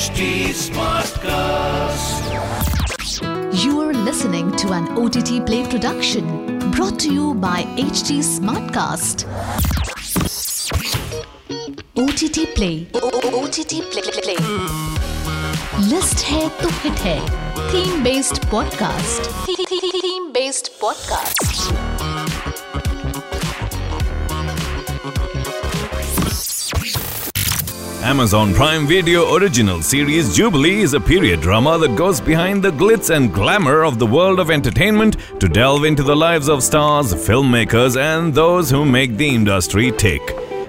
HT Smartcast. You are listening to an OTT Play production brought to you by HT Smartcast. OTT Play. OTT Play. Play. List है तो hit है theme based podcast theme based Amazon Prime Video original series Jubilee is a period drama that goes behind the glitz and glamour of the world of entertainment to delve into the lives of stars, filmmakers, and those who make the industry tick.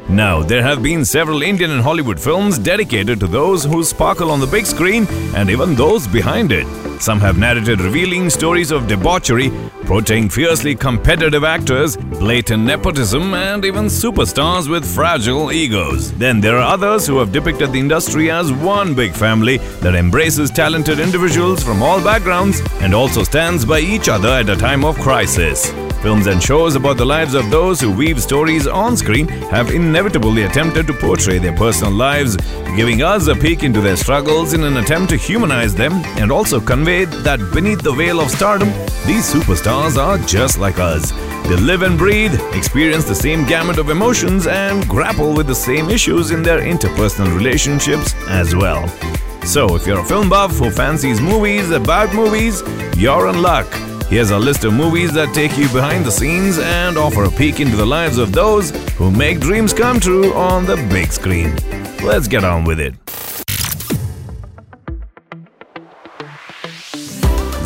Now, there have been several Indian and Hollywood films dedicated to those who sparkle on the big screen and even those behind it. Some have narrated revealing stories of debauchery, portraying fiercely competitive actors, blatant nepotism, and even superstars with fragile egos. Then there are others who have depicted the industry as one big family that embraces talented individuals from all backgrounds and also stands by each other at a time of crisis. Films and shows about the lives of those who weave stories on screen have inevitably attempted to portray their personal lives, giving us a peek into their struggles in an attempt to humanize them and also convey that beneath the veil of stardom, these superstars are just like us. They live and breathe, experience the same gamut of emotions, and grapple with the same issues in their interpersonal relationships as well. So, if you're a film buff who fancies movies about movies, you're in luck. Here's a list of movies that take you behind the scenes and offer a peek into the lives of those who make dreams come true on the big screen. Let's get on with it.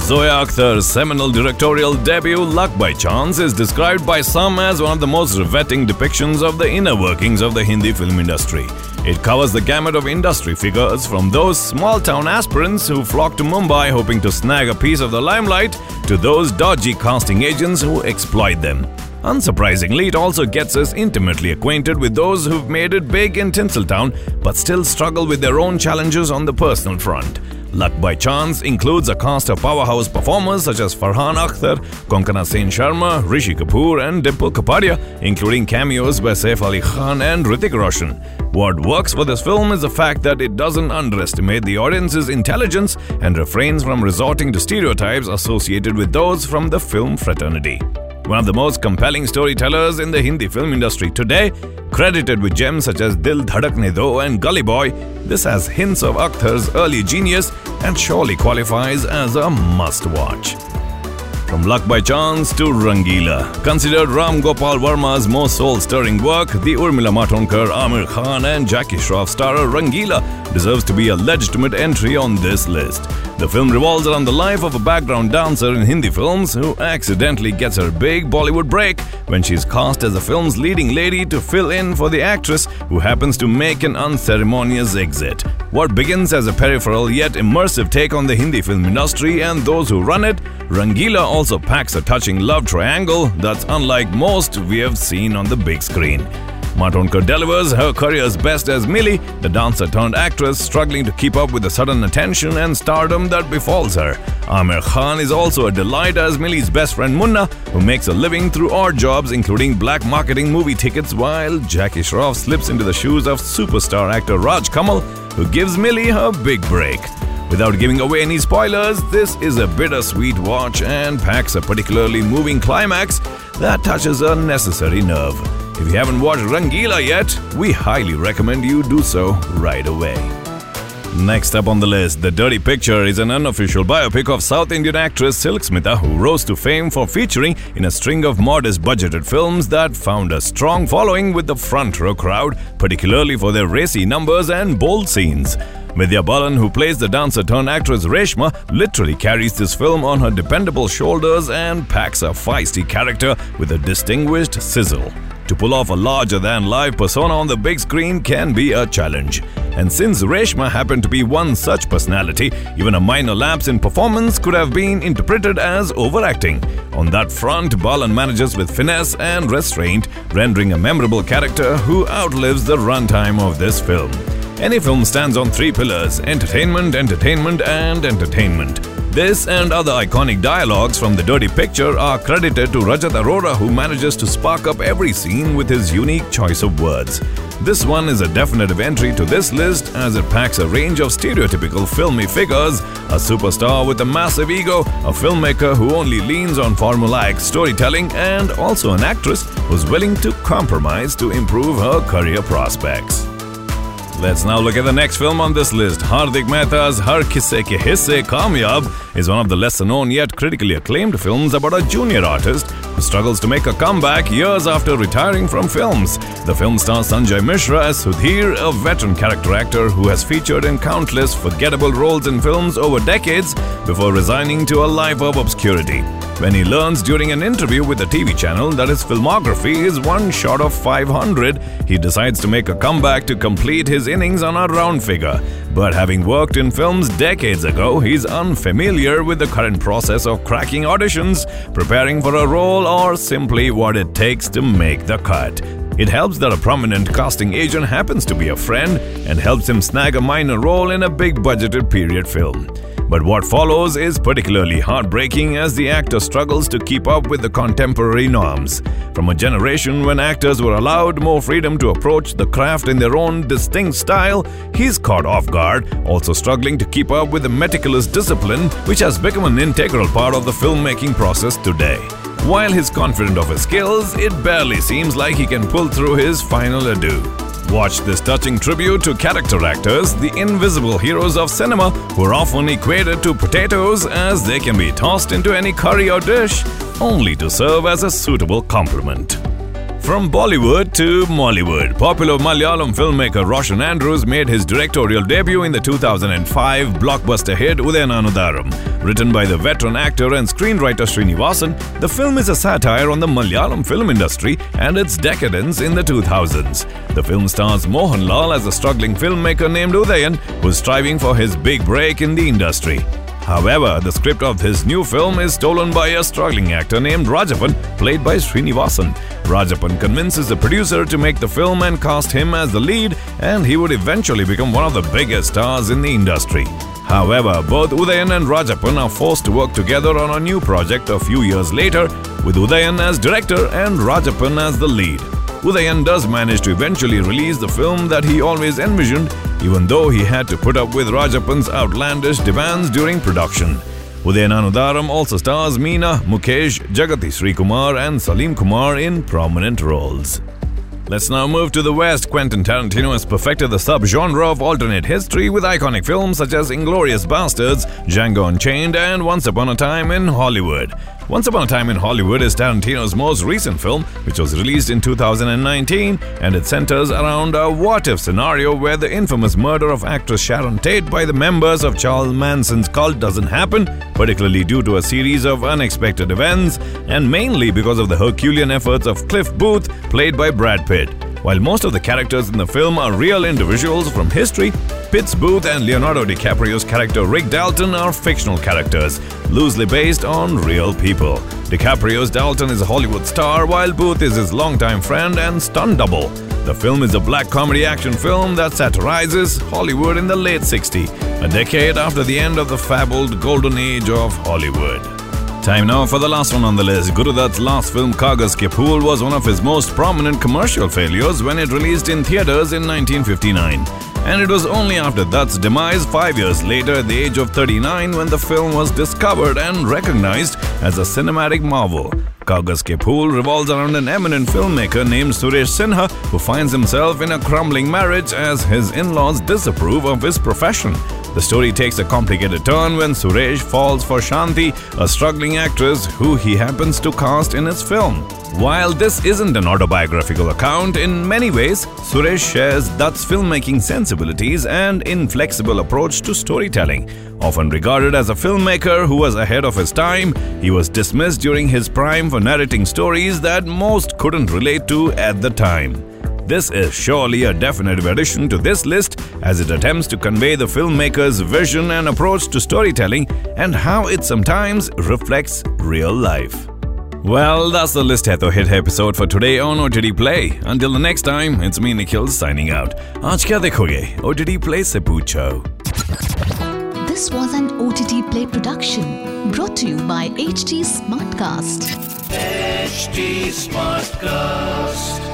Zoya Akhtar's seminal directorial debut, Luck by Chance, is described by some as one of the most riveting depictions of the inner workings of the Hindi film industry. It covers the gamut of industry figures from those small town aspirants who flock to Mumbai hoping to snag a piece of the limelight to those dodgy casting agents who exploit them. Unsurprisingly, it also gets us intimately acquainted with those who've made it big in Tinseltown but still struggle with their own challenges on the personal front. Luck by Chance includes a cast of powerhouse performers such as Farhan Akhtar, Konkona Sen Sharma, Rishi Kapoor, and Dimple Kapadia, including cameos by Saif Ali Khan and Hrithik Roshan. What works for this film is the fact that it doesn't underestimate the audience's intelligence and refrains from resorting to stereotypes associated with those from the film fraternity. One of the most compelling storytellers in the Hindi film industry today, credited with gems such as Dil Dhadakne Do and Gully Boy, this has hints of Akhtar's early genius and surely qualifies as a must watch. From Luck by Chance to Rangila. Considered Ram Gopal Varma's most soul stirring work, the Urmila Matondkar, Aamir Khan, and Jackie Shroff starrer Rangila deserves to be a legitimate entry on this list. The film revolves around the life of a background dancer in Hindi films who accidentally gets her big Bollywood break when she's cast as the film's leading lady to fill in for the actress who happens to make an unceremonious exit. What begins as a peripheral yet immersive take on the Hindi film industry and those who run it, Rangila also packs a touching love triangle that's unlike most we have seen on the big screen. Matondkar delivers her career's best as Millie, the dancer turned actress struggling to keep up with the sudden attention and stardom that befalls her. Aamir Khan is also a delight as Millie's best friend Munna, who makes a living through odd jobs including black marketing movie tickets, while Jackie Shroff slips into the shoes of superstar actor Raj Kamal, who gives Millie her big break. Without giving away any spoilers, this is a bittersweet watch and packs a particularly moving climax that touches a necessary nerve. If you haven't watched Rangila yet, we highly recommend you do so right away. Next up on the list, The Dirty Picture is an unofficial biopic of South Indian actress Silk Smitha, who rose to fame for featuring in a string of modest budgeted films that found a strong following with the front row crowd, particularly for their racy numbers and bold scenes. Vidya Balan, who plays the dancer turned actress Reshma, literally carries this film on her dependable shoulders and packs a feisty character with a distinguished sizzle. To pull off a larger than life persona on the big screen can be a challenge. And since Reshma happened to be one such personality, even a minor lapse in performance could have been interpreted as overacting. On that front, Balan manages with finesse and restraint, rendering a memorable character who outlives the runtime of this film. Any film stands on three pillars entertainment, entertainment, and entertainment. This and other iconic dialogues from the Dirty Picture are credited to Rajat Arora, who manages to spark up every scene with his unique choice of words. This one is a definitive entry to this list as it packs a range of stereotypical filmy figures a superstar with a massive ego, a filmmaker who only leans on formulaic storytelling, and also an actress who's willing to compromise to improve her career prospects. Let's now look at the next film on this list. Hardik Mehta's Har Kisse Ke Hisse Kaamyaab is one of the lesser known yet critically acclaimed films about a junior artist who struggles to make a comeback years after retiring from films. The film stars Sanjay Mishra as Sudhir, a veteran character actor who has featured in countless forgettable roles in films over decades before resigning to a life of obscurity when he learns during an interview with a TV channel that his filmography is one short of 500, he decides to make a comeback to complete his innings on a round figure. But having worked in films decades ago, he's unfamiliar with the current process of cracking auditions, preparing for a role, or simply what it takes to make the cut. It helps that a prominent casting agent happens to be a friend and helps him snag a minor role in a big budgeted period film. But what follows is particularly heartbreaking as the actor struggles to keep up with the contemporary norms. From a generation when actors were allowed more freedom to approach the craft in their own distinct style, he's caught off guard, also struggling to keep up with the meticulous discipline which has become an integral part of the filmmaking process today. While he's confident of his skills, it barely seems like he can pull through his final adieu. Watch this touching tribute to character actors, the invisible heroes of cinema, who are often equated to potatoes as they can be tossed into any curry or dish, only to serve as a suitable complement. From Bollywood to Mollywood, popular Malayalam filmmaker Roshan Andrews made his directorial debut in the 2005 blockbuster hit Udayananu Tharam. Written by the veteran actor and screenwriter Srinivasan, the film is a satire on the Malayalam film industry and its decadence in the 2000s. The film stars Mohanlal as a struggling filmmaker named Udayan who's striving for his big break in the industry. However, the script of his new film is stolen by a struggling actor named Rajappan, played by Srinivasan. Rajappan convinces the producer to make the film and cast him as the lead, and he would eventually become one of the biggest stars in the industry. However, both Udayan and Rajappan are forced to work together on a new project a few years later, with Udayan as director and Rajappan as the lead. Udayan does manage to eventually release the film that he always envisioned, even though he had to put up with Rajappan's outlandish demands during production. Udayananu Tharam also stars Meena, Mukesh, Jagathy Sreekumar, and Salim Kumar in prominent roles. Let's now move to the West. Quentin Tarantino has perfected the subgenre of alternate history with iconic films such as Inglourious Basterds, Django Unchained, and Once Upon a Time in Hollywood. Once Upon a Time in Hollywood is Tarantino's most recent film, which was released in 2019, and it centers around a what if scenario where the infamous murder of actress Sharon Tate by the members of Charles Manson's cult doesn't happen, particularly due to a series of unexpected events, and mainly because of the Herculean efforts of Cliff Booth, played by Brad Pitt. While most of the characters in the film are real individuals from history, Pitt's Booth and Leonardo DiCaprio's character Rick Dalton are fictional characters, loosely based on real people. DiCaprio's Dalton is a Hollywood star, while Booth is his longtime friend and stunt double. The film is a black comedy action film that satirizes Hollywood in the late 60s, a decade after the end of the fabled golden age of Hollywood. Time now for the last one on the list. Guru Dutt's last film, Kagaz Ke was one of his most prominent commercial failures when it released in theaters in 1959. And it was only after Dutt's demise five years later, at the age of 39, when the film was discovered and recognized as a cinematic marvel. Kagaz Ke Phool revolves around an eminent filmmaker named Suresh Sinha who finds himself in a crumbling marriage as his in laws disapprove of his profession. The story takes a complicated turn when Suresh falls for Shanti, a struggling actress who he happens to cast in his film. While this isn't an autobiographical account, in many ways, Suresh shares Dutt's filmmaking sensibilities and inflexible approach to storytelling. Often regarded as a filmmaker who was ahead of his time, he was dismissed during his prime for narrating stories that most couldn't relate to at the time. This is surely a definitive addition to this list as it attempts to convey the filmmaker's vision and approach to storytelling and how it sometimes reflects real life. Well, that's the List Hetho Hit episode for today on OTT Play. Until the next time, it's me Nikhil signing out. आज क्या देखोगे? OTT Play से पूछो. This was an OTT Play production brought to you by HT Smartcast. HT Smartcast.